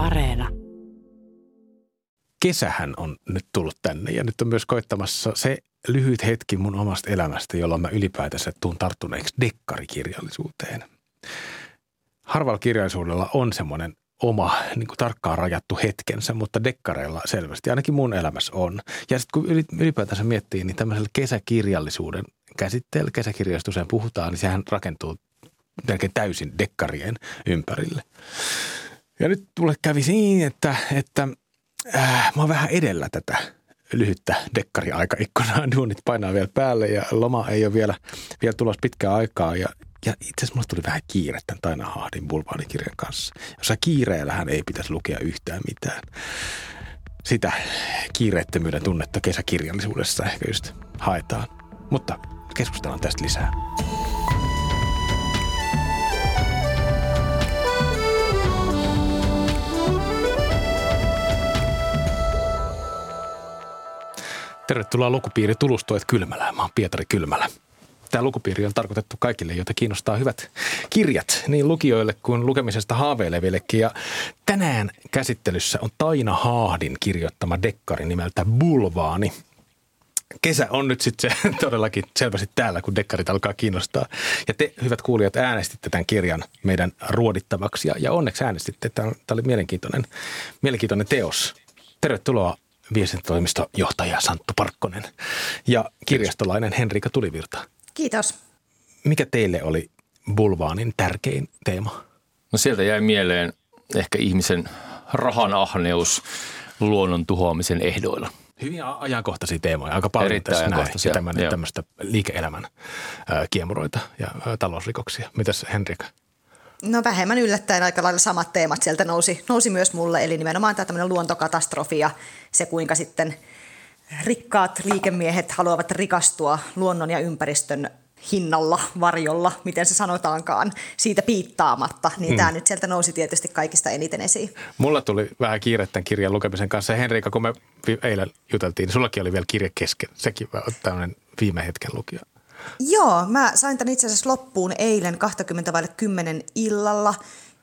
Areena. Kesähän on nyt tullut tänne ja nyt on myös koittamassa se lyhyt hetki mun omasta elämästä, jolloin mä ylipäätänsä tuun tarttuneeksi dekkarikirjallisuuteen. Harvalla kirjallisuudella on semmoinen oma niin kuin tarkkaan rajattu hetkensä, mutta dekkareilla selvästi, ainakin mun elämässä on. Ja sitten kun ylipäätänsä miettii, niin tämmöisellä kesäkirjallisuuden käsitteellä, kesäkirjallisuus puhutaan, niin sehän rakentuu melkein täysin dekkarien ympärille. Ja nyt mulle kävi siinä, että, että äh, mä oon vähän edellä tätä lyhyttä dekkariaikaikkunaa. Duunit painaa vielä päälle ja loma ei ole vielä, vielä tulos pitkää aikaa. Ja, ja itse asiassa mulle tuli vähän kiire tämän Taina Hahdin bulvaanikirjan kanssa. Jossa kiireellähän ei pitäisi lukea yhtään mitään. Sitä kiireettömyyden tunnetta kesäkirjallisuudessa ehkä just haetaan. Mutta keskustellaan tästä lisää. Tervetuloa lukupiiri Tulustoet Kylmälään. Mä oon Pietari Kylmälä. Tämä lukupiiri on tarkoitettu kaikille, joita kiinnostaa hyvät kirjat, niin lukijoille kuin lukemisesta haaveilevillekin. Ja tänään käsittelyssä on Taina Haahdin kirjoittama dekkari nimeltä Bulvaani. Kesä on nyt sitten se todellakin selvästi täällä, kun dekkarit alkaa kiinnostaa. Ja te, hyvät kuulijat, äänestitte tämän kirjan meidän ruodittavaksi ja, ja onneksi äänestitte. Tämä oli mielenkiintoinen, mielenkiintoinen teos. Tervetuloa viestintätoimistojohtaja Santtu Parkkonen ja kirjastolainen Henrika Tulivirta. Kiitos. Mikä teille oli Bulvaanin tärkein teema? No sieltä jäi mieleen ehkä ihmisen rahanahneus luonnon tuhoamisen ehdoilla. Hyvin ajankohtaisia teemoja, aika paljon Erittäin tässä näin, ja tämmöistä liike-elämän kiemuroita ja talousrikoksia. Mitäs Henrika? No vähemmän yllättäen aika lailla samat teemat sieltä nousi, nousi myös mulle, eli nimenomaan tämä tämmöinen luontokatastrofi ja se kuinka sitten rikkaat liikemiehet haluavat rikastua luonnon ja ympäristön hinnalla, varjolla, miten se sanotaankaan, siitä piittaamatta, niin mm. tämä nyt sieltä nousi tietysti kaikista eniten esiin. Mulla tuli vähän kiire tämän kirjan lukemisen kanssa. Henriika, kun me eilen juteltiin, niin sullakin oli vielä kirje kesken. Sekin on tämmöinen viime hetken lukija. Joo, mä sain tämän itse asiassa loppuun eilen 20 10 illalla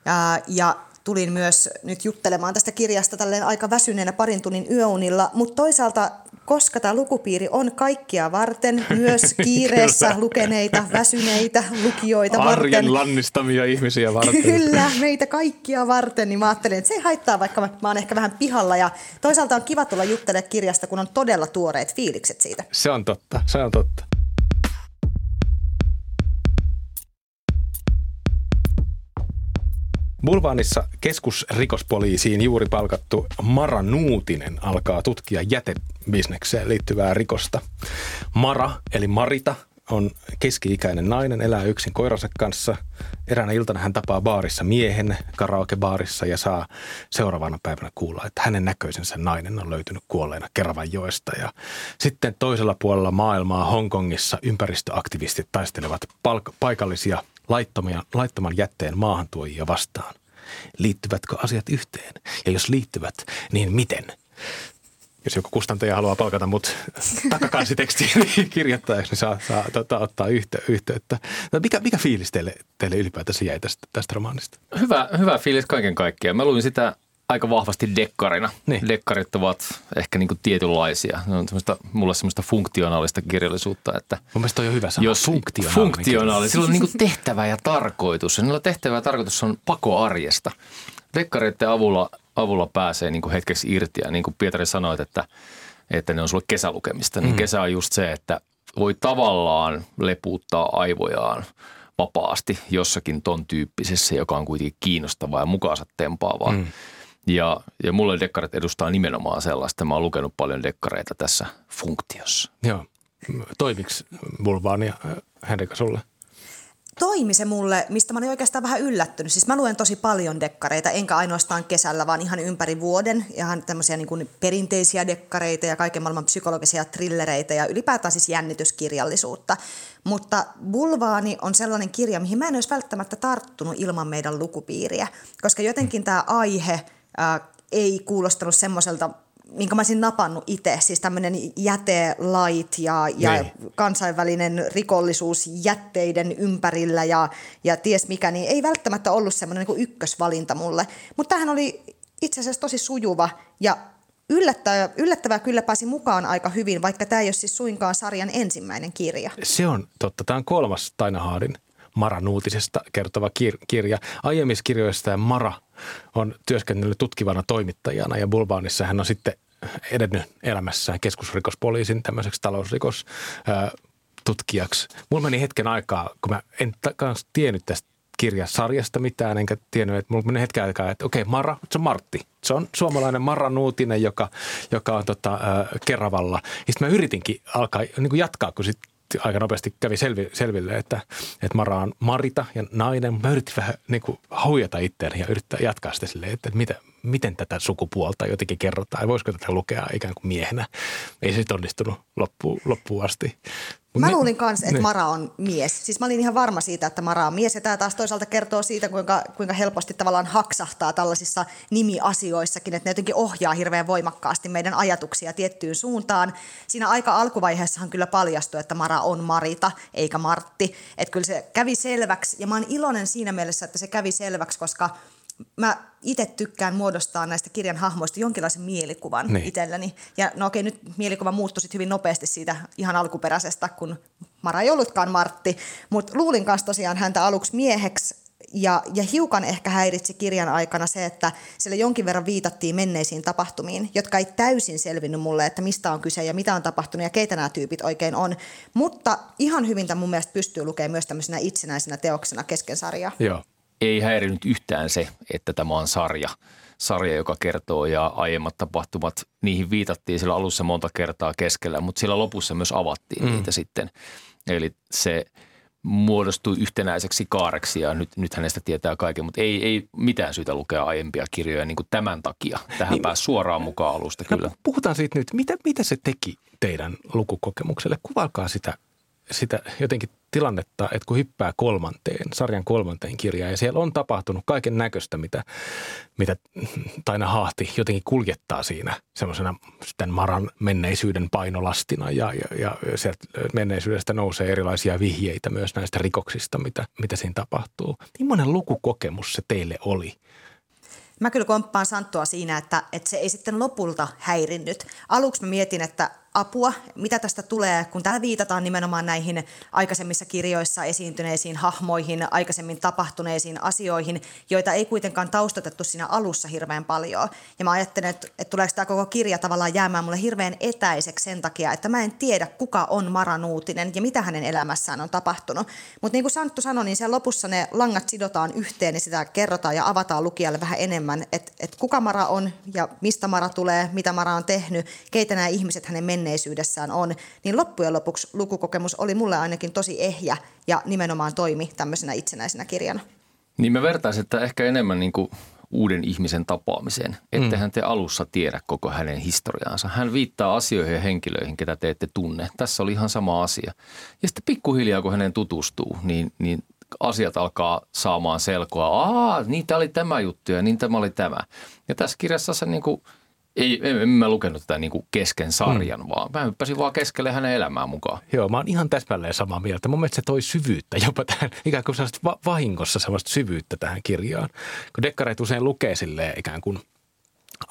ja, ja tulin myös nyt juttelemaan tästä kirjasta tälleen aika väsyneenä parin tunnin yöunilla, mutta toisaalta koska tämä lukupiiri on kaikkia varten, myös kiireessä lukeneita, väsyneitä lukijoita Arjen varten. Arjen lannistamia ihmisiä varten. Kyllä, meitä kaikkia varten, niin mä ajattelin, että se ei haittaa, vaikka mä, mä oon ehkä vähän pihalla. Ja toisaalta on kiva tulla juttelemaan kirjasta, kun on todella tuoreet fiilikset siitä. Se on totta, se on totta. Bulvaanissa keskusrikospoliisiin juuri palkattu Mara Nuutinen alkaa tutkia jätebisnekseen liittyvää rikosta. Mara, eli Marita, on keski-ikäinen nainen, elää yksin koiransa kanssa. Eräänä iltana hän tapaa baarissa miehen karaokebaarissa ja saa seuraavana päivänä kuulla, että hänen näköisensä nainen on löytynyt kuolleena Keravanjoesta. Ja sitten toisella puolella maailmaa Hongkongissa ympäristöaktivistit taistelevat palk- paikallisia laittomia, laittoman jätteen maahantuojia vastaan. Liittyvätkö asiat yhteen? Ja jos liittyvät, niin miten? Jos joku kustantaja haluaa palkata mut takakansitekstiä niin kirjoittajaksi, niin saa, saa tota, ottaa yhte, yhteyttä. No, mikä, mikä fiilis teille, teille ylipäätänsä jäi tästä, tästä romaanista? Hyvä, hyvä fiilis kaiken kaikkiaan. Mä luin sitä aika vahvasti dekkarina. Niin. Dekkarit ovat ehkä niin kuin tietynlaisia. Ne on semmoista, mulle semmoista funktionaalista kirjallisuutta. Että Mun mielestä on jo hyvä sana. Jos funktionaalinen. Funktionaali. Sillä on niin kuin tehtävä ja tarkoitus. Ja niillä tehtävä ja tarkoitus on pako arjesta. Dekkareiden avulla, avulla pääsee niin kuin hetkeksi irti. Ja niin kuin Pietari sanoi, että, että ne on sulle kesälukemista. Niin mm. kesä on just se, että voi tavallaan lepuuttaa aivojaan vapaasti jossakin ton tyyppisessä, joka on kuitenkin kiinnostavaa ja mukaansa tempaavaa. Mm. Ja, ja mulle dekkarit edustaa nimenomaan sellaista. Mä oon lukenut paljon dekkareita tässä funktiossa. Joo. Toimiks Bulvaania, Henrika, sulle? toimi se mulle, mistä mä olin oikeastaan vähän yllättynyt. Siis mä luen tosi paljon dekkareita, enkä ainoastaan kesällä, vaan ihan ympäri vuoden. Ihan tämmöisiä niin kuin perinteisiä dekkareita ja kaiken maailman psykologisia trillereitä ja ylipäätään siis jännityskirjallisuutta. Mutta Bulvaani on sellainen kirja, mihin mä en olisi välttämättä tarttunut ilman meidän lukupiiriä, koska jotenkin tämä aihe – ää, ei kuulostanut semmoiselta, minkä mä olisin napannut itse, siis tämmöinen jätelait ja, ja niin. kansainvälinen rikollisuus jätteiden ympärillä ja, ja ties mikä, niin ei välttämättä ollut semmoinen niin ykkösvalinta mulle. Mutta tämähän oli itse asiassa tosi sujuva ja yllättävää, yllättävää kyllä pääsi mukaan aika hyvin, vaikka tämä ei ole siis suinkaan sarjan ensimmäinen kirja. Se on totta. Tämä on kolmas Taina Haadin Mara Nuutisesta kertova kir- kirja. Aiemmissa kirjoissa Mara on työskennellyt tutkivana toimittajana ja Bulbaanissa hän on sitten edennyt elämässään keskusrikospoliisin tämmöiseksi talousrikos tutkijaksi. Mulla meni hetken aikaa, kun mä en kanssa tiennyt tästä kirjasarjasta mitään, enkä tiennyt, että mulla meni hetken aikaa, että okei, Mara, se on Martti. Se on suomalainen Mara Nuutinen, joka, joka on tota, äh, Keravalla. Ja sitten mä yritinkin alkaa niin kuin jatkaa, kun sitten aika nopeasti kävi selvi, selville, että, että Mara on Marita ja nainen. Mä yritin vähän niin kuin huijata itseäni ja yrittää jatkaa sitä silleen, että, että mitä, miten tätä sukupuolta jotenkin kerrotaan. Voisiko tätä lukea ikään kuin miehenä. Ei se onnistunut loppuun, loppuun asti. Mä luulin kanssa, että niin. Mara on mies. Siis mä olin ihan varma siitä, että Mara on mies. Ja tämä taas toisaalta kertoo siitä, kuinka, kuinka helposti tavallaan haksahtaa tällaisissa nimiasioissakin, että ne jotenkin ohjaa hirveän voimakkaasti meidän ajatuksia tiettyyn suuntaan. Siinä aika alkuvaiheessahan kyllä paljastui, että Mara on Marita eikä Martti. Että kyllä se kävi selväksi ja mä oon iloinen siinä mielessä, että se kävi selväksi, koska – mä itse tykkään muodostaa näistä kirjan hahmoista jonkinlaisen mielikuvan niin. itselleni. Ja no okei, nyt mielikuva muuttui sitten hyvin nopeasti siitä ihan alkuperäisestä, kun Mara ei ollutkaan Martti. Mutta luulin kanssa tosiaan häntä aluksi mieheksi ja, ja hiukan ehkä häiritsi kirjan aikana se, että siellä jonkin verran viitattiin menneisiin tapahtumiin, jotka ei täysin selvinnyt mulle, että mistä on kyse ja mitä on tapahtunut ja keitä nämä tyypit oikein on. Mutta ihan hyvin tämä mun mielestä pystyy lukemaan myös tämmöisenä itsenäisenä teoksena kesken sarjaa. Joo ei häirinyt yhtään se, että tämä on sarja, sarja, joka kertoo ja aiemmat tapahtumat, niihin viitattiin sillä alussa monta kertaa keskellä, mutta sillä lopussa myös avattiin mm. niitä sitten. Eli se muodostui yhtenäiseksi kaareksi ja nyt, nyt hänestä tietää kaiken, mutta ei, ei mitään syytä lukea aiempia kirjoja niin kuin tämän takia. Tähän niin, pääsi suoraan mukaan alusta no, kyllä. Puhutaan siitä nyt, mitä, mitä se teki teidän lukukokemukselle? Kuvalkaa sitä sitä jotenkin tilannetta, että kun hyppää kolmanteen, sarjan kolmanteen kirjaan ja siellä on tapahtunut kaiken näköistä, mitä, mitä Taina Haahti jotenkin kuljettaa siinä semmoisena sitten Maran menneisyyden painolastina ja, ja, ja sieltä menneisyydestä nousee erilaisia vihjeitä myös näistä rikoksista, mitä, mitä siinä tapahtuu. Millainen lukukokemus se teille oli? Mä kyllä komppaan Santtua siinä, että, että se ei sitten lopulta häirinnyt. Aluksi mä mietin, että apua, mitä tästä tulee, kun täällä viitataan nimenomaan näihin aikaisemmissa kirjoissa esiintyneisiin hahmoihin, aikaisemmin tapahtuneisiin asioihin, joita ei kuitenkaan taustatettu siinä alussa hirveän paljon. Ja mä ajattelin, että, että tuleeko tämä koko kirja tavallaan jäämään mulle hirveän etäiseksi sen takia, että mä en tiedä, kuka on Mara Nuutinen ja mitä hänen elämässään on tapahtunut. Mutta niin kuin Santtu sanoi, niin siellä lopussa ne langat sidotaan yhteen ja sitä kerrotaan ja avataan lukijalle vähän enemmän, että, että kuka Mara on ja mistä Mara tulee, mitä Mara on tehnyt, keitä nämä ihmiset hänen menneisyydessään on, niin loppujen lopuksi lukukokemus oli mulle ainakin tosi ehjä ja nimenomaan toimi tämmöisenä itsenäisenä kirjana. Niin mä vertaisin, että ehkä enemmän niin kuin uuden ihmisen tapaamiseen. Ettehän mm. te alussa tiedä koko hänen historiaansa. Hän viittaa asioihin ja henkilöihin, ketä te ette tunne. Tässä oli ihan sama asia. Ja sitten pikkuhiljaa, kun hänen tutustuu, niin, niin asiat alkaa saamaan selkoa. Aa, niin tämä oli tämä juttu ja niin tämä oli tämä. Ja tässä kirjassa se niin kuin – ei, en, en mä lukenut tätä niin kuin kesken sarjan, mm. vaan mä hyppäsin vaan keskelle hänen elämään mukaan. Joo, mä oon ihan täsmälleen samaa mieltä. Mun mielestä se toi syvyyttä jopa tähän, ikään kuin va- vahingossa sellaista syvyyttä tähän kirjaan. Kun dekkareet usein lukee silleen ikään kuin –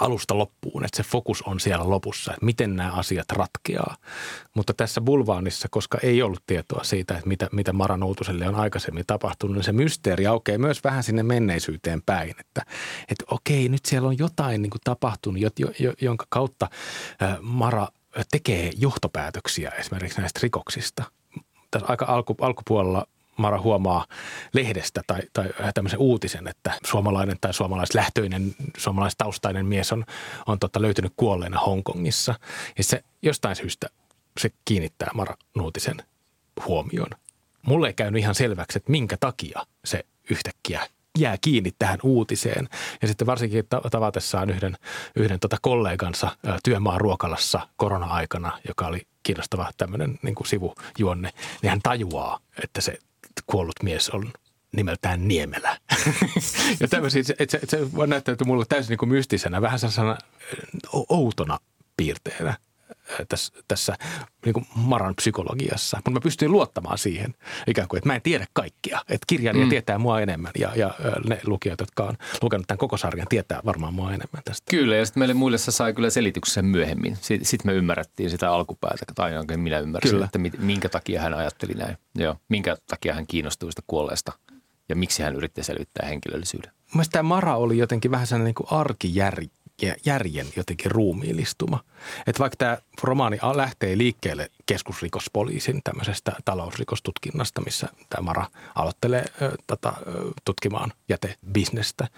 alusta loppuun, että se fokus on siellä lopussa, että miten nämä asiat ratkeaa. Mutta tässä Bulvaanissa, koska ei ollut tietoa siitä, että mitä, mitä Mara Noutuselle on aikaisemmin tapahtunut, niin se mysteeri aukeaa myös vähän sinne menneisyyteen päin. Että, että okei, nyt siellä on jotain niin kuin tapahtunut, jo, jo, jonka kautta Mara tekee johtopäätöksiä esimerkiksi näistä rikoksista. Tässä aika alku, alkupuolella Mara huomaa lehdestä tai, tai tämmöisen uutisen, että suomalainen tai suomalaislähtöinen, suomalaistaustainen mies on, on tota löytynyt kuolleena Hongkongissa. Ja se jostain syystä se kiinnittää Mara Nuutisen huomioon. Mulle ei käynyt ihan selväksi, että minkä takia se yhtäkkiä jää kiinni tähän uutiseen. Ja sitten varsinkin tavatessaan yhden, yhden tota kollegansa työmaan ruokalassa korona-aikana, joka oli kiinnostava tämmöinen niin kuin sivujuonne, niin hän tajuaa, että se kuollut mies on nimeltään Niemelä. ja tämmöisiä, että se, että se voi näyttäytyä mulle täysin niin kuin mystisenä, vähän sellaisena outona piirteenä. Tässä, tässä niin kuin Maran psykologiassa. Mutta mä pystyin luottamaan siihen ikään kuin, että mä en tiedä kaikkia. Että kirjailija mm. tietää mua enemmän ja, ja ne lukijat, jotka on lukenut tämän koko sarjan, tietää varmaan mua enemmän tästä. Kyllä, ja sitten meille muille se sai kyllä selityksen myöhemmin. Sitten me ymmärrettiin sitä alkupäätä, tai ainakin minä ymmärsin, kyllä. että minkä takia hän ajatteli näin. Joo, minkä takia hän kiinnostui sitä kuolleesta ja miksi hän yritti selvittää henkilöllisyyden. Mielestäni tämä Mara oli jotenkin vähän sellainen niin kuin arkijärki järjen jotenkin ruumiillistuma. Että vaikka tämä romaani lähtee liikkeelle keskusrikospoliisin tämmöisestä talousrikostutkinnasta, missä tämä Mara aloittelee ö, tota, tutkimaan jätebisnestä.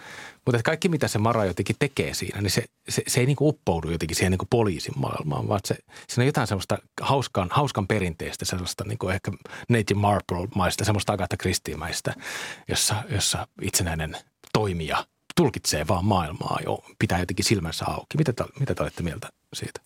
Mutta kaikki mitä se Mara jotenkin tekee siinä, niin se, se, se ei niinku uppoudu jotenkin siihen niinku poliisin maailmaan, vaan se, siinä on jotain semmoista hauskan, hauskan perinteistä, sellaista niinku ehkä Nate Marple-maista, semmoista Agatha Christie-mäistä, jossa, jossa itsenäinen toimija – tulkitsee vaan maailmaa jo, pitää jotenkin silmänsä auki. Mitä te, mitä te olette mieltä siitä?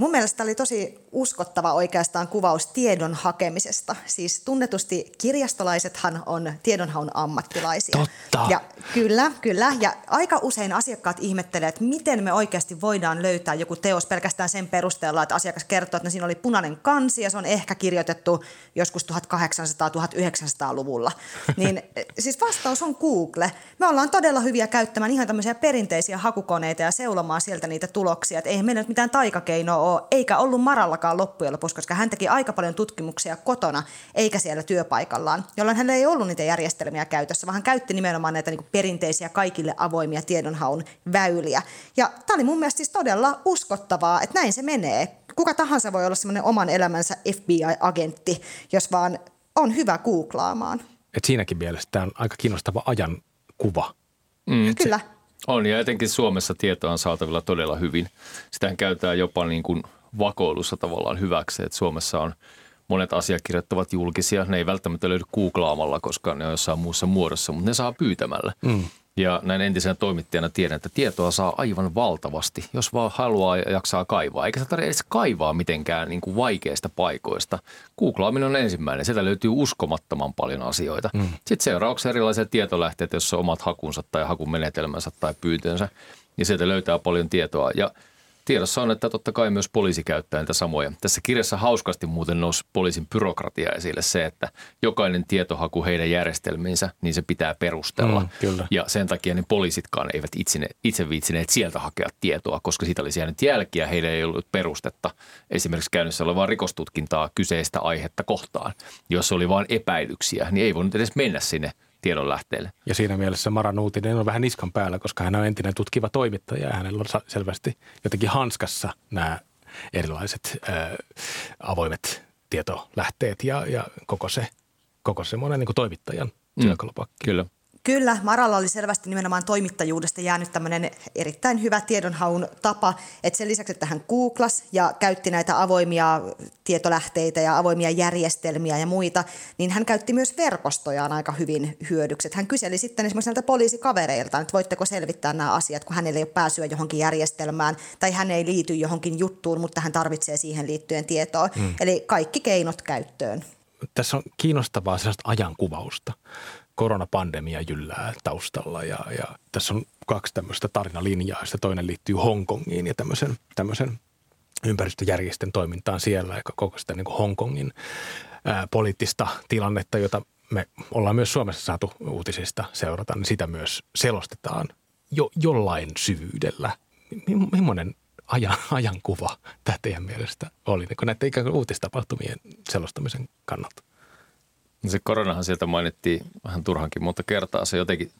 Mun mielestä oli tosi uskottava oikeastaan kuvaus tiedon hakemisesta. Siis tunnetusti kirjastolaisethan on tiedonhaun ammattilaisia. Totta. Ja kyllä, kyllä. Ja aika usein asiakkaat ihmettelee, että miten me oikeasti voidaan löytää joku teos pelkästään sen perusteella, että asiakas kertoo, että siinä oli punainen kansi ja se on ehkä kirjoitettu joskus 1800-1900-luvulla. Niin siis vastaus on Google. Me ollaan todella hyviä käyttämään ihan tämmöisiä perinteisiä hakukoneita ja seulomaan sieltä niitä tuloksia. Että ei meillä nyt mitään taikakeinoa ole, eikä ollut Marallakaan loppujen lopuksi, koska hän teki aika paljon tutkimuksia kotona, eikä siellä työpaikallaan, jolloin hänellä ei ollut niitä järjestelmiä käytössä, vaan hän käytti nimenomaan näitä niin perinteisiä kaikille avoimia tiedonhaun väyliä. Ja tämä oli mun mielestä siis todella uskottavaa, että näin se menee. Kuka tahansa voi olla semmoinen oman elämänsä FBI-agentti, jos vaan on hyvä googlaamaan. Et siinäkin mielessä tämä on aika kiinnostava ajan kuva. Mm, Kyllä. Se, on ja etenkin Suomessa tietoa on saatavilla todella hyvin. Sitä käytetään jopa niin kuin vakoilussa tavallaan hyväksi, että Suomessa on monet asiakirjat ovat julkisia. Ne ei välttämättä löydy googlaamalla, koska ne on jossain muussa muodossa, mutta ne saa pyytämällä. Mm. Ja näin entisenä toimittajana tiedän, että tietoa saa aivan valtavasti, jos vaan haluaa ja jaksaa kaivaa. Eikä se tarvitse edes kaivaa mitenkään niin kuin vaikeista paikoista. Googlaaminen on ensimmäinen. Sieltä löytyy uskomattoman paljon asioita. Mm. Sitten seuraavaksi erilaisia tietolähteitä, joissa on omat hakunsa tai hakumenetelmänsä tai pyytönsä. Ja sieltä löytää paljon tietoa. Ja Tiedossa on, että totta kai myös poliisi käyttää niitä samoja. Tässä kirjassa hauskasti muuten nousi poliisin byrokratia esille se, että jokainen tietohaku heidän järjestelmiinsä, niin se pitää perustella. Mm, kyllä. Ja sen takia niin poliisitkaan eivät itse, itse viitsineet sieltä hakea tietoa, koska siitä olisi jäänyt jälkiä. Heillä ei ollut perustetta esimerkiksi käynnissä olevaa rikostutkintaa kyseistä aihetta kohtaan. Jos oli vain epäilyksiä, niin ei voinut edes mennä sinne tiedonlähteelle. Ja siinä mielessä Mara Nuutinen on vähän niskan päällä, koska hän on entinen tutkiva toimittaja ja hänellä on selvästi jotenkin hanskassa nämä erilaiset ää, avoimet tietolähteet ja, ja koko se, koko semmoinen niin toimittajan työkalupakki. Mm, kyllä. Kyllä, Maralla oli selvästi nimenomaan toimittajuudesta jäänyt tämmöinen erittäin hyvä tiedonhaun tapa, että sen lisäksi, että hän googlas ja käytti näitä avoimia tietolähteitä ja avoimia järjestelmiä ja muita, niin hän käytti myös verkostojaan aika hyvin hyödyksi. Hän kyseli sitten esimerkiksi näiltä poliisikavereilta, että voitteko selvittää nämä asiat, kun hänellä ei ole pääsyä johonkin järjestelmään tai hän ei liity johonkin juttuun, mutta hän tarvitsee siihen liittyen tietoa. Hmm. Eli kaikki keinot käyttöön. Tässä on kiinnostavaa sellaista ajankuvausta koronapandemia jyllää taustalla ja, ja tässä on kaksi tämmöistä tarinalinjaa, joista toinen liittyy Hongkongiin ja tämmöisen, tämmöisen ympäristöjärjestön toimintaan siellä ja koko sitä niin Hongkongin ää, poliittista tilannetta, jota me ollaan myös Suomessa saatu uutisista seurata, niin sitä myös selostetaan jo, jollain syvyydellä. Millainen ajan, ajankuva tämä teidän mielestä oli niin näiden ikään kuin uutistapahtumien selostamisen kannalta? Se koronahan sieltä mainittiin vähän turhankin monta kertaa. Se jotenkin,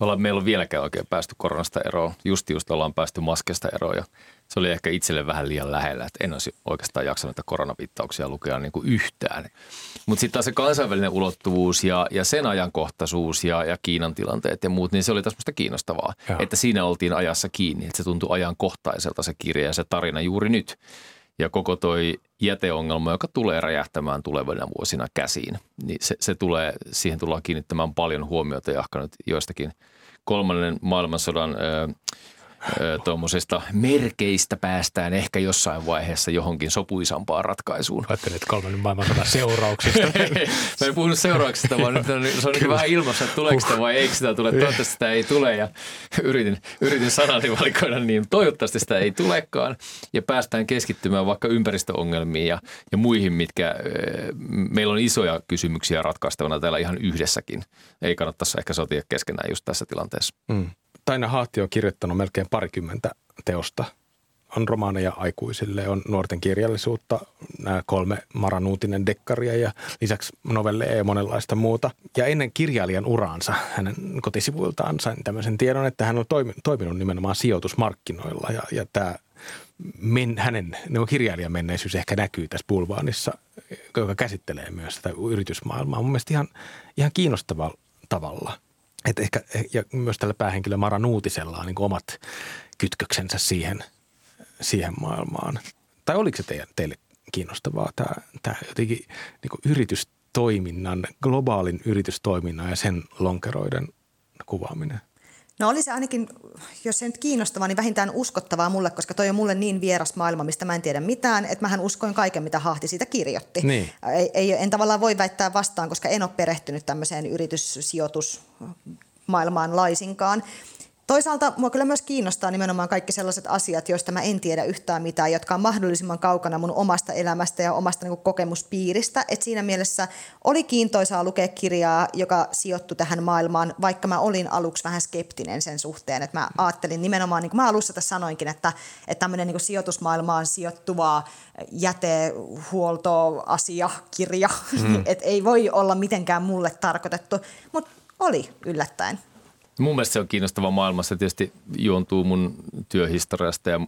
ollaan, meillä on vieläkään oikein päästy koronasta eroon. Just just ollaan päästy maskesta eroon ja se oli ehkä itselle vähän liian lähellä, että en olisi oikeastaan jaksanut näitä koronavittauksia lukea niin kuin yhtään. Mutta sitten taas se kansainvälinen ulottuvuus ja, ja sen ajankohtaisuus ja, ja Kiinan tilanteet ja muut, niin se oli taas musta kiinnostavaa. Ja. Että siinä oltiin ajassa kiinni, että se tuntui ajankohtaiselta se kirja ja se tarina juuri nyt ja koko toi jäteongelma, joka tulee räjähtämään tulevina vuosina käsiin, niin se, se tulee, siihen tullaan kiinnittämään paljon huomiota ja ehkä nyt joistakin kolmannen maailmansodan ö, tuommoisesta merkeistä päästään ehkä jossain vaiheessa johonkin sopuisampaan ratkaisuun. Ajattelin, että kolmannen maailmansodan seurauksista. Mä en puhunut seurauksista, vaan nyt on, se on niin vähän ilmassa, että tuleeko sitä vai eikö sitä tule. Toivottavasti sitä ei tule ja yritin, yritin sanani valikoida niin. Toivottavasti sitä ei tulekaan ja päästään keskittymään vaikka ympäristöongelmiin ja, ja muihin, mitkä meillä on isoja kysymyksiä ratkaistavana täällä ihan yhdessäkin. Ei kannattaisi ehkä sotia keskenään just tässä tilanteessa. Mm. Taina Haatti on kirjoittanut melkein parikymmentä teosta. On romaaneja aikuisille, on nuorten kirjallisuutta, nämä kolme Maranuutinen dekkaria ja lisäksi novelleja ja monenlaista muuta. Ja ennen kirjailijan uraansa hänen kotisivuiltaan sain tämmöisen tiedon, että hän on toiminut nimenomaan sijoitusmarkkinoilla ja, ja tämä men, hänen no, kirjailijan menneisyys ehkä näkyy tässä Bulvaanissa, joka käsittelee myös sitä yritysmaailmaa. Mun mielestä ihan, ihan kiinnostavalla tavalla – et ehkä, ja myös tällä päähenkilö Mara Nuutisella on niin omat kytköksensä siihen, siihen maailmaan. Tai oliko se teidän, teille kiinnostavaa tämä, tämä jotenkin niin yritystoiminnan, globaalin yritystoiminnan ja sen lonkeroiden kuvaaminen? No oli se ainakin, jos se nyt kiinnostavaa, niin vähintään uskottavaa mulle, koska toi on mulle niin vieras maailma, mistä mä en tiedä mitään, että mähän uskoin kaiken, mitä Hahti siitä kirjoitti. Niin. Ei, ei, en tavallaan voi väittää vastaan, koska en ole perehtynyt tämmöiseen yrityssijoitusmaailmaan laisinkaan. Toisaalta mua kyllä myös kiinnostaa nimenomaan kaikki sellaiset asiat, joista mä en tiedä yhtään mitään, jotka on mahdollisimman kaukana mun omasta elämästä ja omasta niin kokemuspiiristä. Et siinä mielessä oli kiintoisaa lukea kirjaa, joka sijoittui tähän maailmaan, vaikka mä olin aluksi vähän skeptinen sen suhteen. Et mä ajattelin nimenomaan, niin kuin mä alussa tässä sanoinkin, että, että tämmöinen niin sijoitusmaailmaan sijoittuvaa jätehuoltoasiakirja, mm. että ei voi olla mitenkään mulle tarkoitettu, mutta oli yllättäen. Mun mielestä se on kiinnostava maailma. Se tietysti juontuu mun työhistoriasta ja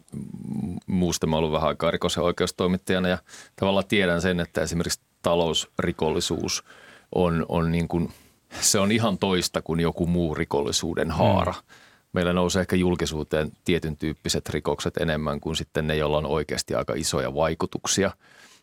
muusta. Mä ollut vähän aikaa rikos- ja oikeustoimittajana ja tavallaan tiedän sen, että esimerkiksi talousrikollisuus on, on niin kuin, se on ihan toista kuin joku muu rikollisuuden haara. Mm. Meillä nousee ehkä julkisuuteen tietyn tyyppiset rikokset enemmän kuin sitten ne, joilla on oikeasti aika isoja vaikutuksia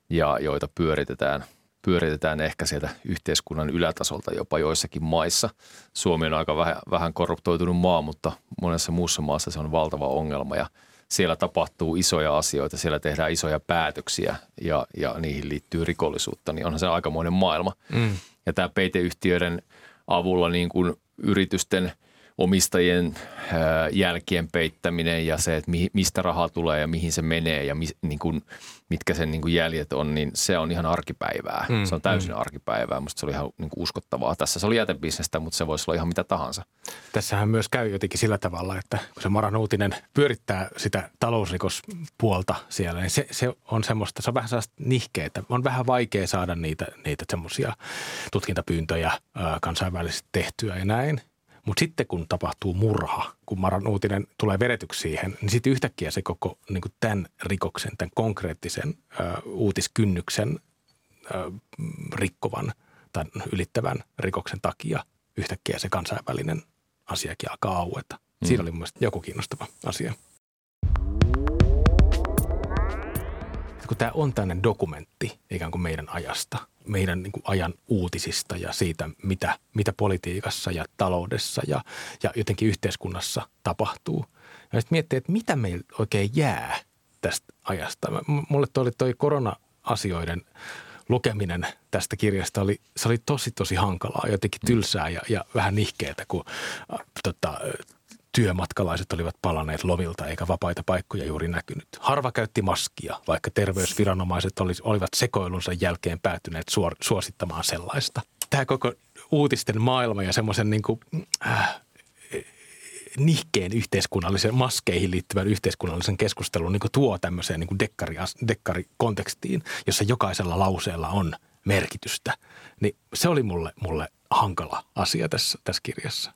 ja joita pyöritetään – pyöritetään ehkä sieltä yhteiskunnan ylätasolta jopa joissakin maissa. Suomi on aika vähän, vähän korruptoitunut maa, mutta monessa muussa maassa se on valtava ongelma ja siellä tapahtuu isoja asioita, siellä tehdään isoja päätöksiä ja, ja niihin liittyy rikollisuutta, niin onhan se aikamoinen maailma. Mm. Ja tämä peiteyhtiöiden avulla niin kuin yritysten – omistajien jälkien peittäminen ja se, että mistä raha tulee ja mihin se menee ja mi, niin kuin, mitkä sen niin kuin jäljet on, niin se on ihan arkipäivää. Mm, se on täysin mm. arkipäivää. Musta se oli ihan niin kuin uskottavaa. Tässä se oli jätebisnestä, mutta se voisi olla ihan mitä tahansa. Tässähän myös käy jotenkin sillä tavalla, että kun se Maran uutinen pyörittää sitä talousrikospuolta siellä, niin se, se on semmoista, se on vähän sellaista nihkeetä. On vähän vaikea saada niitä, niitä semmoisia tutkintapyyntöjä kansainvälisesti tehtyä ja näin – mutta sitten kun tapahtuu murha, kun Maran uutinen tulee vedetyksi siihen, niin sitten yhtäkkiä se koko niin tämän rikoksen, tämän konkreettisen ö, uutiskynnyksen ö, rikkovan tai ylittävän rikoksen takia yhtäkkiä se kansainvälinen asiakin alkaa aueta. Mm. Siinä oli mun mielestä joku kiinnostava asia. Kun tämä on tämmöinen dokumentti ikään kuin meidän ajasta – meidän niin kuin ajan uutisista ja siitä, mitä, mitä politiikassa ja taloudessa ja, ja jotenkin yhteiskunnassa tapahtuu. Ja sitten miettii, että mitä meillä oikein jää tästä ajasta. Mulle toi, toi korona-asioiden lukeminen tästä kirjasta oli, se oli tosi tosi hankalaa, jotenkin tylsää ja, ja vähän nihkeetä, kun äh, tota, työmatkalaiset olivat palaneet lomilta eikä vapaita paikkoja juuri näkynyt. Harva käytti maskia, vaikka terveysviranomaiset olivat sekoilunsa jälkeen päätyneet suor- suosittamaan sellaista. Tämä koko uutisten maailma ja semmoisen niin kuin, äh, nihkeen yhteiskunnallisen, maskeihin liittyvän yhteiskunnallisen keskustelun niin tuo tämmöiseen niin dekkari, dekkarikontekstiin, jossa jokaisella lauseella on merkitystä. Niin se oli mulle, mulle hankala asia tässä, tässä kirjassa.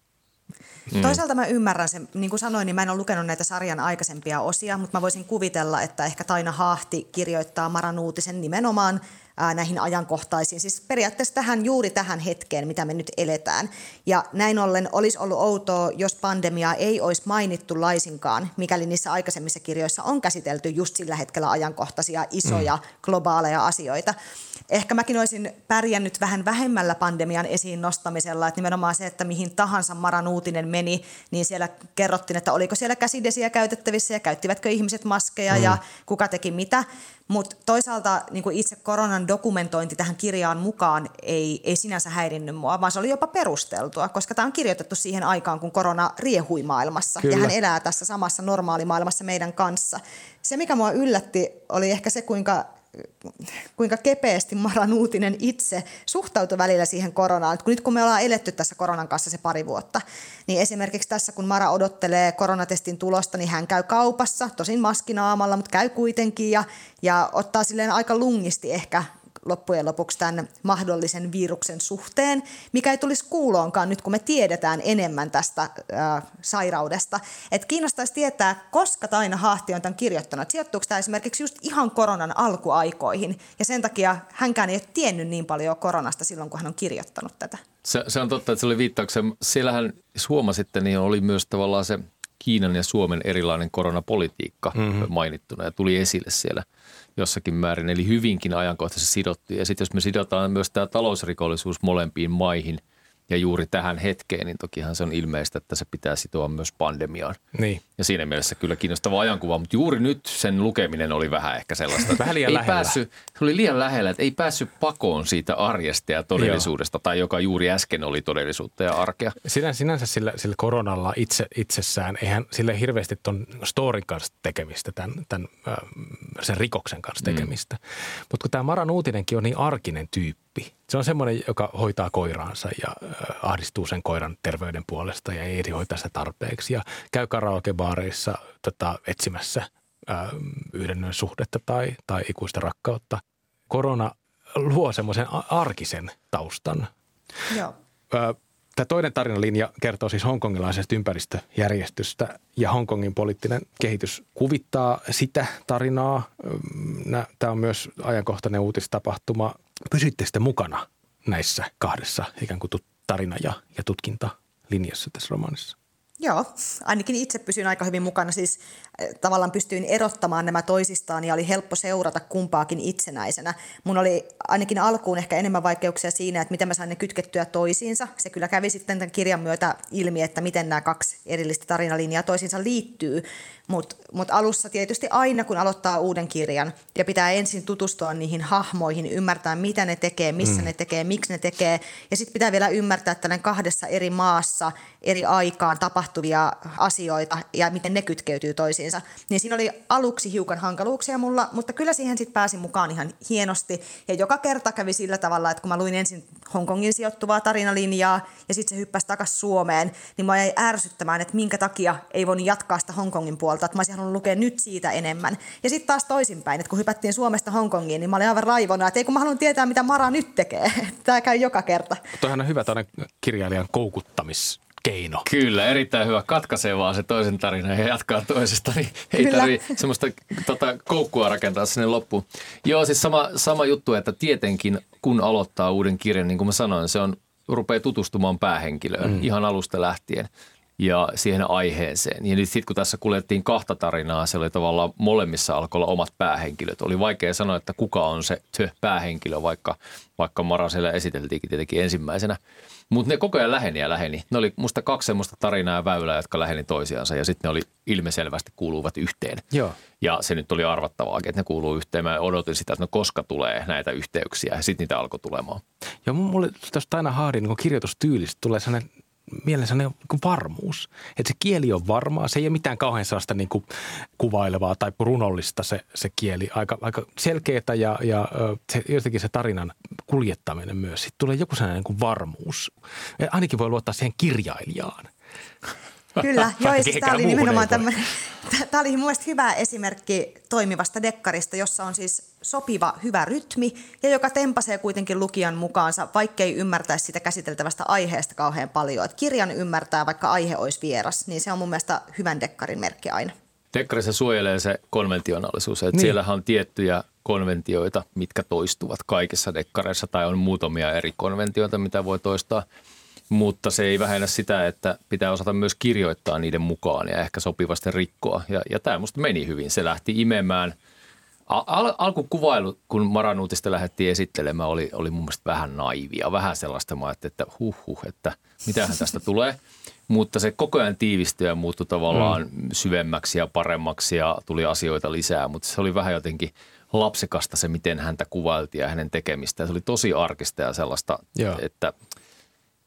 Mm. Toisaalta mä ymmärrän sen, niin kuin sanoin, niin mä en ole lukenut näitä sarjan aikaisempia osia, mutta mä voisin kuvitella, että ehkä Taina Haahti kirjoittaa Maran uutisen nimenomaan ää, näihin ajankohtaisiin. Siis periaatteessa tähän juuri tähän hetkeen, mitä me nyt eletään. Ja näin ollen olisi ollut outoa, jos pandemia ei olisi mainittu laisinkaan, mikäli niissä aikaisemmissa kirjoissa on käsitelty just sillä hetkellä ajankohtaisia isoja mm. globaaleja asioita. Ehkä mäkin olisin pärjännyt vähän vähemmällä pandemian esiin nostamisella, että nimenomaan se, että mihin tahansa Maran uutinen meni, niin siellä kerrottiin, että oliko siellä käsidesiä käytettävissä ja käyttivätkö ihmiset maskeja mm. ja kuka teki mitä. Mutta toisaalta niin itse koronan dokumentointi tähän kirjaan mukaan ei, ei sinänsä häirinnyt mua, vaan se oli jopa perusteltua, koska tämä on kirjoitettu siihen aikaan, kun korona riehui maailmassa. Kyllä. Ja hän elää tässä samassa normaalimaailmassa meidän kanssa. Se, mikä mua yllätti, oli ehkä se, kuinka kuinka kepeästi Maran uutinen itse suhtautui välillä siihen koronaan. Kun nyt kun me ollaan eletty tässä koronan kanssa se pari vuotta, niin esimerkiksi tässä kun Mara odottelee koronatestin tulosta, niin hän käy kaupassa, tosin maskinaamalla, mutta käy kuitenkin ja, ja ottaa silleen aika lungisti ehkä loppujen lopuksi tämän mahdollisen viruksen suhteen, mikä ei tulisi kuuloonkaan nyt, kun me tiedetään enemmän tästä äh, sairaudesta. Et kiinnostaisi tietää, koska Taina Haahti on tämän kirjoittanut. Sijoittuuko tämä esimerkiksi just ihan koronan alkuaikoihin, ja sen takia hänkään ei ole tiennyt niin paljon koronasta silloin, kun hän on kirjoittanut tätä. Se, se on totta, että se oli viittauksen. Siellähän, huomasitte, niin oli myös tavallaan se Kiinan ja Suomen erilainen koronapolitiikka mm-hmm. mainittuna ja tuli esille siellä – jossakin määrin, eli hyvinkin ajankohtaisesti sidottiin. Ja sitten jos me sidotaan myös tämä talousrikollisuus molempiin maihin – ja juuri tähän hetkeen, niin tokihan se on ilmeistä, että se pitää sitoa myös pandemiaan. Niin. Ja siinä mielessä kyllä kiinnostava ajankuva, mutta juuri nyt sen lukeminen oli vähän ehkä sellaista. vähän liian ei lähellä. Päässyt, se oli liian lähellä, että ei päässyt pakoon siitä arjesta ja todellisuudesta, Joo. tai joka juuri äsken oli todellisuutta ja arkea. Sinä, sinänsä sillä, sillä koronalla itse, itsessään, eihän sille hirveästi tuon storin kanssa tekemistä, tämän, tämän, sen rikoksen kanssa mm. tekemistä. Mm. Mutta kun tämä Maran uutinenkin on niin arkinen tyyppi, se on semmoinen, joka hoitaa koiraansa ja ahdistuu sen koiran terveyden puolesta ja ei hoitaa sitä tarpeeksi. Ja käy karaokebaareissa tota, etsimässä yhdennön suhdetta tai, tai ikuista rakkautta. Korona luo semmoisen arkisen taustan. Joo. Tämä toinen tarinalinja kertoo siis hongkongilaisesta ympäristöjärjestystä ja Hongkongin poliittinen kehitys kuvittaa sitä tarinaa. Tämä on myös ajankohtainen uutistapahtuma Pysytte sitten mukana näissä kahdessa ikään kuin tarina- ja, ja tutkintalinjassa tässä romaanissa? Joo, ainakin itse pysyin aika hyvin mukana. Siis eh, tavallaan pystyin erottamaan nämä toisistaan ja oli helppo seurata kumpaakin itsenäisenä. Mun oli ainakin alkuun ehkä enemmän vaikeuksia siinä, että miten mä sain ne kytkettyä toisiinsa. Se kyllä kävi sitten tämän kirjan myötä ilmi, että miten nämä kaksi erillistä tarinalinjaa toisiinsa liittyy. Mutta mut alussa tietysti aina, kun aloittaa uuden kirjan ja pitää ensin tutustua niihin hahmoihin, ymmärtää mitä ne tekee, missä mm. ne tekee, miksi ne tekee. Ja sitten pitää vielä ymmärtää, että kahdessa eri maassa eri aikaan tapahtuvia asioita ja miten ne kytkeytyy toisiinsa. Niin siinä oli aluksi hiukan hankaluuksia mulla, mutta kyllä siihen sitten pääsin mukaan ihan hienosti. Ja joka kerta kävi sillä tavalla, että kun mä luin ensin Hongkongin sijoittuvaa tarinalinjaa ja sitten se hyppäsi takaisin Suomeen, niin mä jäi ärsyttämään, että minkä takia ei voinut jatkaa sitä Hongkongin puolta, että mä olisin halunnut lukea nyt siitä enemmän. Ja sitten taas toisinpäin, että kun hypättiin Suomesta Hongkongiin, niin mä olin aivan raivona, että ei kun mä haluan tietää, mitä Mara nyt tekee. Tämä käy joka kerta. Tuohan on hyvä kirjailijan koukuttamis keino. Kyllä, erittäin hyvä. Katkaisee vaan se toisen tarina ja jatkaa toisesta, niin ei Kyllä. tarvitse semmoista tota, koukkua rakentaa sinne loppuun. Joo, siis sama, sama juttu, että tietenkin kun aloittaa uuden kirjan, niin kuin mä sanoin, se on rupeaa tutustumaan päähenkilöön mm. ihan alusta lähtien ja siihen aiheeseen. Ja nyt sitten kun tässä kuljettiin kahta tarinaa, se oli tavallaan molemmissa alkoi olla omat päähenkilöt. Oli vaikea sanoa, että kuka on se päähenkilö, vaikka, vaikka Mara siellä esiteltiinkin tietenkin ensimmäisenä. Mutta ne koko ajan läheni ja läheni. Ne oli musta kaksi semmoista tarinaa ja väylää, jotka läheni toisiansa ja sitten ne oli ilmiselvästi kuuluvat yhteen. Joo. Ja se nyt oli arvattavaa, että ne kuuluu yhteen. Mä odotin sitä, että no koska tulee näitä yhteyksiä ja sitten niitä alkoi tulemaan. Joo, mulle tuosta aina Haadin niin kirjoitustyylistä tulee sellainen sellainen niin varmuus. Että se kieli on varmaa, se ei ole mitään kauhean sellaista niin kuin kuvailevaa tai runollista se, se kieli. Aika, aika selkeätä ja, ja se, jotenkin se tarinan kuljettaminen myös. Sitten tulee joku sellainen niin kuin varmuus. Ainakin voi luottaa siihen kirjailijaan. Kyllä, joo, ja siis tämä oli nimenomaan tämmöinen, tämä oli mielestäni hyvä esimerkki toimivasta dekkarista, jossa on siis sopiva hyvä rytmi ja joka tempasee kuitenkin lukijan mukaansa, vaikkei ymmärtäisi sitä käsiteltävästä aiheesta kauhean paljon. Et kirjan ymmärtää, vaikka aihe olisi vieras, niin se on mun mielestä hyvän dekkarin merkki aina. Dekkarissa suojelee se konventionaalisuus, että niin. siellähän on tiettyjä konventioita, mitkä toistuvat kaikissa dekkareissa tai on muutamia eri konventioita, mitä voi toistaa. Mutta se ei vähennä sitä, että pitää osata myös kirjoittaa niiden mukaan ja ehkä sopivasti rikkoa. Ja, ja tämä musta meni hyvin. Se lähti imemään – Al- alkukuvailu, kun Maranuutista lähdettiin esittelemään, oli, oli mun mielestä vähän naivia. Vähän sellaista, mä että huh, huh että mitähän tästä tulee. Mutta se koko ajan tiivistyi ja muuttui tavallaan mm. syvemmäksi ja paremmaksi ja tuli asioita lisää. Mutta se oli vähän jotenkin lapsekasta se, miten häntä kuvailtiin ja hänen tekemistä. Se oli tosi arkista ja sellaista, Joo. että –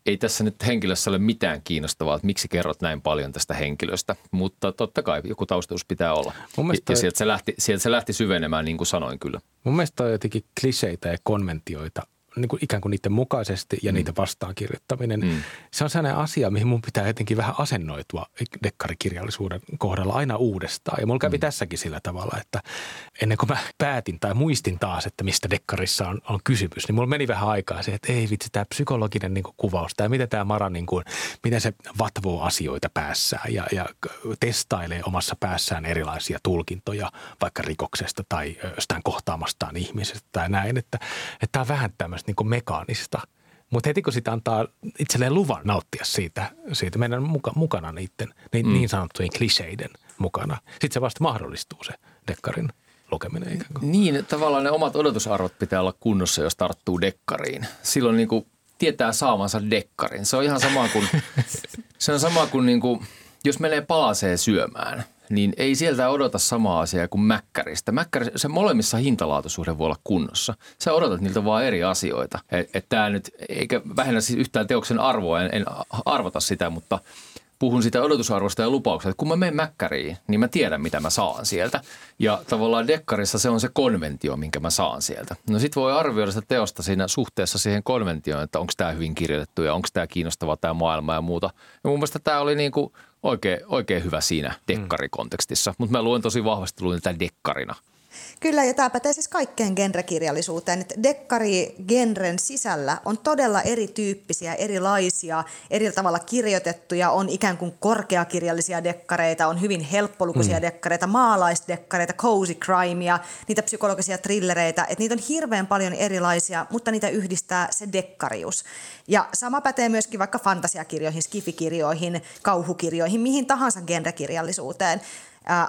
ei tässä nyt henkilössä ole mitään kiinnostavaa, että miksi kerrot näin paljon tästä henkilöstä, mutta totta kai joku taustaus pitää olla. Mun ja, toi... ja sieltä, se lähti, sieltä se lähti syvenemään, niin kuin sanoin kyllä. Mun mielestä on jotenkin kliseitä ja konventioita niin kuin ikään kuin niiden mukaisesti ja mm. niitä vastaan kirjoittaminen. Mm. Se on sellainen asia, mihin mun pitää jotenkin vähän asennoitua dekkarikirjallisuuden kohdalla aina uudestaan. Ja mulla kävi mm. tässäkin sillä tavalla, että ennen kuin mä päätin tai muistin taas, että mistä dekkarissa on, on kysymys, niin mulla meni vähän aikaa se, että ei vitsi, tämä psykologinen niin kuin kuvaus, tämä miten tämä Mara, niin kuin, miten se vatvoo asioita päässään ja, ja testailee omassa päässään erilaisia tulkintoja vaikka rikoksesta tai jostain kohtaamastaan ihmisestä tai näin, että, että tämä on vähän tämmöistä tämmöistä niin kuin mekaanista. Mutta heti kun sitä antaa itselleen luvan nauttia siitä, siitä meidän muka, mukana niiden niin, mm. niin sanottujen kliseiden mukana, sitten se vasta mahdollistuu se dekkarin lukeminen ikään kuin. Niin, tavallaan ne omat odotusarvot pitää olla kunnossa, jos tarttuu dekkariin. Silloin niin kuin tietää saamansa dekkarin. Se on ihan sama kuin, se on sama kuin, niin kuin jos menee palaseen syömään – niin ei sieltä odota samaa asiaa kuin Mäkkäristä. Mäkkäri, se molemmissa hintalaatuisuuden voi olla kunnossa. Sä odotat niiltä vaan eri asioita. Että et nyt, eikä vähennä siis yhtään teoksen arvoa, en, en arvota sitä, mutta puhun sitä odotusarvosta ja lupauksesta, että kun mä menen Mäkkäriin, niin mä tiedän, mitä mä saan sieltä. Ja tavallaan dekkarissa se on se konventio, minkä mä saan sieltä. No sit voi arvioida sitä teosta siinä suhteessa siihen konventioon, että onko tämä hyvin kirjoitettu ja onko tämä kiinnostava tämä maailma ja muuta. Ja mun mielestä tämä oli niin kuin oikein, oikein hyvä siinä dekkarikontekstissa, mutta mä luen tosi vahvasti luin tätä dekkarina – Kyllä, ja tämä pätee siis kaikkeen genrekirjallisuuteen. Että dekkari-genren sisällä on todella erityyppisiä, erilaisia, eri tavalla kirjoitettuja. On ikään kuin korkeakirjallisia dekkareita, on hyvin helppolukuisia mm. dekkareita, maalaisdekkareita, cozy crimea, niitä psykologisia trillereitä. Että niitä on hirveän paljon erilaisia, mutta niitä yhdistää se dekkarius. Ja sama pätee myöskin vaikka fantasiakirjoihin, skifikirjoihin, kauhukirjoihin, mihin tahansa genrekirjallisuuteen.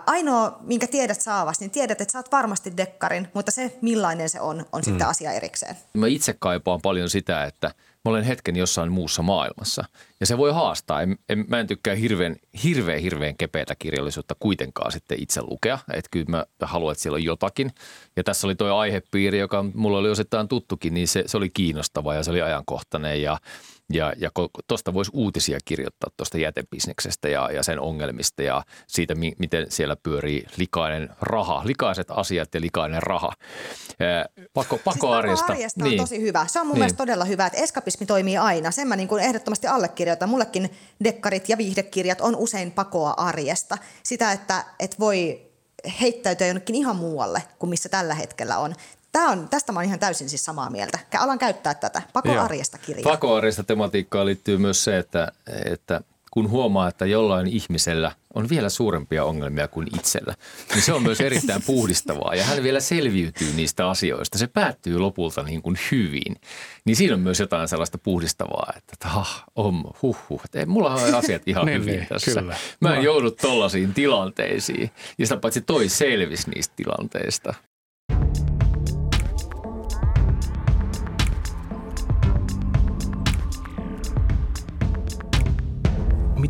Ainoa, minkä tiedät saavasi, niin tiedät, että saat varmasti dekkarin, mutta se millainen se on, on sitten mm. asia erikseen. Mä itse kaipaan paljon sitä, että mä olen hetken jossain muussa maailmassa. Ja se voi haastaa. En, en, mä en tykkää hirveän, hirveän, hirveän kepeätä kirjallisuutta kuitenkaan sitten itse lukea. Että kyllä mä haluan, että siellä on jotakin. Ja tässä oli tuo aihepiiri, joka mulla oli osittain tuttukin, niin se, se oli kiinnostava ja se oli ajankohtainen. Ja ja, ja tuosta voisi uutisia kirjoittaa tuosta jätebisneksestä ja, ja sen ongelmista ja siitä, mi, miten siellä pyörii likainen raha, likaiset asiat ja likainen raha. Pakko, pakko siis arjesta. arjesta niin. on tosi hyvä. Se on mun niin. mielestä todella hyvä, että eskapismi toimii aina. Sen mä niin kuin ehdottomasti allekirjoitan. Mullekin dekkarit ja viihdekirjat on usein pakoa arjesta. Sitä, että, että voi heittäytyä jonnekin ihan muualle kuin missä tällä hetkellä on. Tämä on, tästä mä olen ihan täysin siis samaa mieltä. Alan käyttää tätä pakoarjesta kirjaa. Pakoarjesta tematiikkaan liittyy myös se, että, että kun huomaa, että jollain ihmisellä on vielä suurempia ongelmia kuin itsellä, niin se on myös erittäin puhdistavaa ja hän vielä selviytyy niistä asioista. Se päättyy lopulta niin kuin hyvin. Niin siinä on myös jotain sellaista puhdistavaa, että ah, on, huh, huh. Että mulla on asiat ihan niin, hyvin niin, tässä. Kyllä. Mä en joudu tollaisiin tilanteisiin. Ja sitä paitsi toi selvisi niistä tilanteista.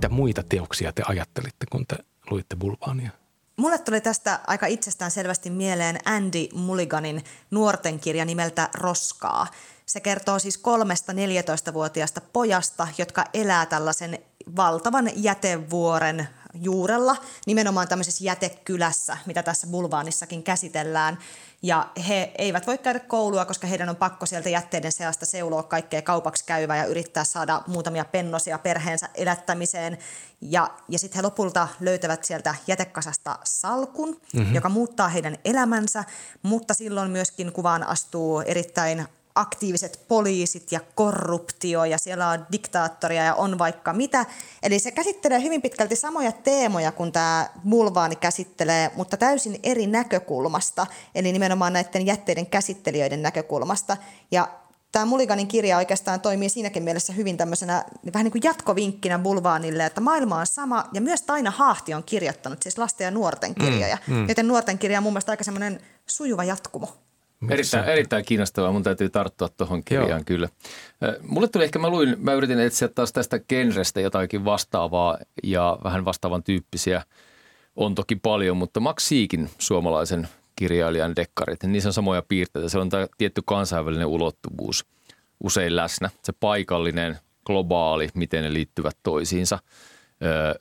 Mitä muita teoksia te ajattelitte, kun te luitte Bulvaania? Mulle tuli tästä aika itsestään selvästi mieleen Andy Mulliganin nuorten kirja nimeltä Roskaa. Se kertoo siis kolmesta 14-vuotiaasta pojasta, jotka elää tällaisen valtavan jätevuoren juurella, nimenomaan tämmöisessä jätekylässä, mitä tässä Bulvaanissakin käsitellään. Ja he eivät voi käydä koulua, koska heidän on pakko sieltä jätteiden seasta seuloa kaikkea kaupaksi käyvää ja yrittää saada muutamia pennosia perheensä elättämiseen. Ja, ja sitten he lopulta löytävät sieltä jätekasasta salkun, mm-hmm. joka muuttaa heidän elämänsä, mutta silloin myöskin kuvaan astuu erittäin aktiiviset poliisit ja korruptio ja siellä on diktaattoria ja on vaikka mitä. Eli se käsittelee hyvin pitkälti samoja teemoja kuin tämä Mulvaani käsittelee, mutta täysin eri näkökulmasta, eli nimenomaan näiden jätteiden käsittelijöiden näkökulmasta. Ja tämä Mulliganin kirja oikeastaan toimii siinäkin mielessä hyvin tämmöisenä vähän niin kuin jatkovinkkinä Bulvaanille, että maailma on sama, ja myös Taina Haahti on kirjoittanut siis lasten ja nuorten kirjoja, mm, mm. joten nuorten kirja on mun mielestä aika semmoinen sujuva jatkumo. Erittäin, erittäin kiinnostavaa. Mun täytyy tarttua tuohon kirjaan Joo. kyllä. Mulle tuli ehkä, mä luin, mä yritin etsiä taas tästä genrestä jotakin vastaavaa ja vähän vastaavan tyyppisiä. On toki paljon, mutta Max Siikin suomalaisen kirjailijan dekkarit, niin niissä on samoja piirteitä. Se on tämä tietty kansainvälinen ulottuvuus usein läsnä. Se paikallinen, globaali, miten ne liittyvät toisiinsa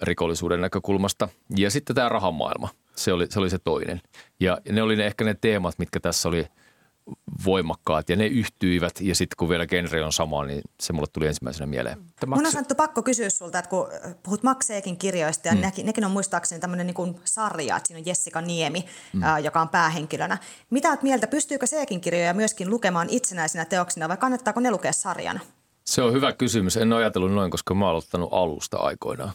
rikollisuuden näkökulmasta. Ja sitten tämä rahamaailma, se oli se, oli se toinen. Ja ne oli ne ehkä ne teemat, mitkä tässä oli – voimakkaat ja ne yhtyivät ja sitten kun vielä genre on sama, niin se mulle tuli ensimmäisenä mieleen. Mun on sanottu pakko kysyä sulta, että kun puhut Makseekin kirjoista ja mm. nekin, nekin on muistaakseni tämmöinen niin sarja, että siinä on Jessica Niemi, mm. ää, joka on päähenkilönä. Mitä olet mieltä, pystyykö Seekin kirjoja myöskin lukemaan itsenäisinä teoksina vai kannattaako ne lukea sarjana? Se on hyvä kysymys. En ole ajatellut noin, koska mä oon aloittanut alusta aikoinaan.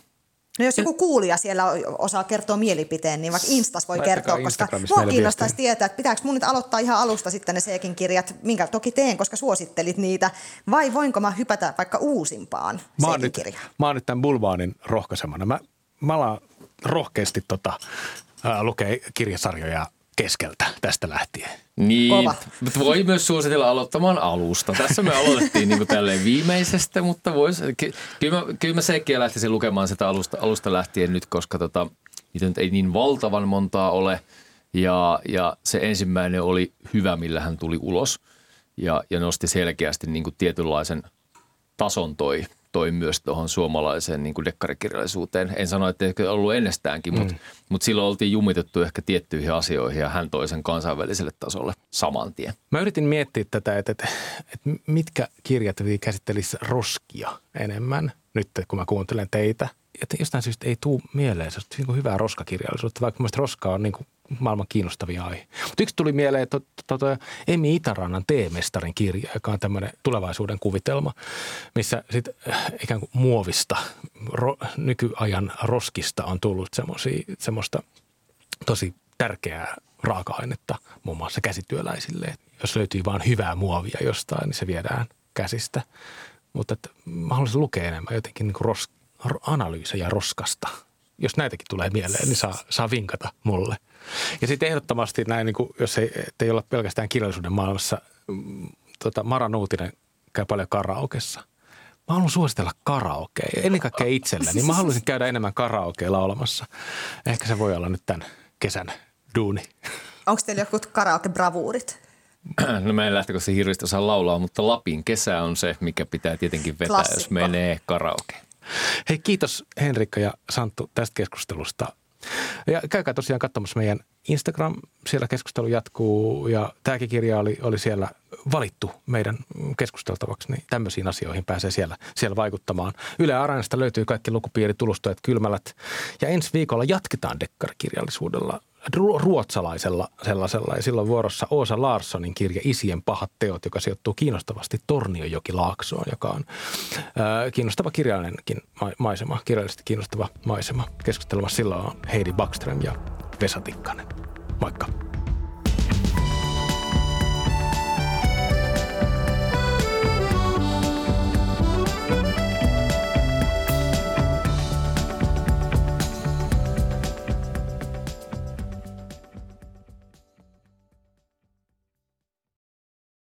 No jos joku kuulija siellä osaa kertoa mielipiteen, niin vaikka Instas voi kertoa, koska mua kiinnostaisi tietää, että pitääkö mun nyt aloittaa ihan alusta sitten ne Seekin kirjat, minkä toki teen, koska suosittelit niitä, vai voinko mä hypätä vaikka uusimpaan mä oon, nyt, mä oon nyt tämän Bulvaanin rohkaisemana. Mä, mä alan rohkeasti tota, äh, lukea kirjasarjoja keskeltä tästä lähtien. Niin, mutta voi myös suositella aloittamaan alusta. Tässä me aloitettiin niin kuin tälleen viimeisestä, mutta vois, ky- kyllä, mä, kyllä mä sekin lähtisin lukemaan sitä alusta, alusta lähtien nyt, koska tota, niitä nyt ei niin valtavan montaa ole. Ja, ja se ensimmäinen oli hyvä, millä hän tuli ulos ja, ja nosti selkeästi niin kuin tietynlaisen tason toi toi myös tuohon suomalaiseen niin kuin dekkarikirjallisuuteen. En sano, että ehkä ollut ennestäänkin, mm. mutta, mutta silloin oltiin jumitettu ehkä tiettyihin asioihin ja hän toi sen kansainväliselle tasolle saman tien. Mä yritin miettiä tätä, että, että, että mitkä kirjat käsittelisi roskia enemmän nyt, kun mä kuuntelen teitä. Että jostain syystä ei tule mieleen se niin kuin hyvää roskakirjallisuutta, vaikka mielestäni roska on niin kuin maailman kiinnostavia aihe. Mutta yksi tuli mieleen, että tuota, Emi Itärannan T-mestarin kirja, joka on tämmöinen tulevaisuuden kuvitelma, missä sitten äh, ikään kuin muovista, ro, nykyajan roskista on tullut semmoista tosi tärkeää raaka-ainetta muun muassa käsityöläisille. Jos löytyy vain hyvää muovia jostain, niin se viedään käsistä. Mutta mä haluaisin lukea enemmän jotenkin niin ros, analyysejä roskasta. Jos näitäkin tulee mieleen, niin saa, saa vinkata mulle. Ja sitten ehdottomasti näin, niin kuin, jos ei, ei olla pelkästään kirjallisuuden maailmassa, mm, tota, Mara Nuutinen käy paljon karaokessa. Mä haluan suositella karaokea, ennen kaikkea itselle, niin mä haluaisin käydä enemmän karaokeilla olemassa. Ehkä se voi olla nyt tämän kesän duuni. Onko teillä joku karaoke-bravuurit? No mä en lähtökohtaisesti hirveästi osaa laulaa, mutta Lapin kesä on se, mikä pitää tietenkin vetää, Klassikko. jos menee karaoke. Hei kiitos Henrikka ja Santtu tästä keskustelusta. Ja käykää tosiaan katsomassa meidän Instagram, siellä keskustelu jatkuu ja tämäkin kirja oli, oli siellä valittu meidän keskusteltavaksi, niin tämmöisiin asioihin pääsee siellä, siellä vaikuttamaan. Yle Aranasta löytyy kaikki lukupiiritulostojat, kylmälät. Ja ensi viikolla jatketaan dekkarikirjallisuudella ruotsalaisella sellaisella. Ja silloin vuorossa Oosa Larssonin kirja Isien pahat teot, joka sijoittuu kiinnostavasti Torniojoki-Laaksoon, joka on ää, kiinnostava kirjallinenkin maisema, kirjallisesti kiinnostava maisema. Keskustelemassa silloin on Heidi Backström ja Vesa Tikkanen. Moikka!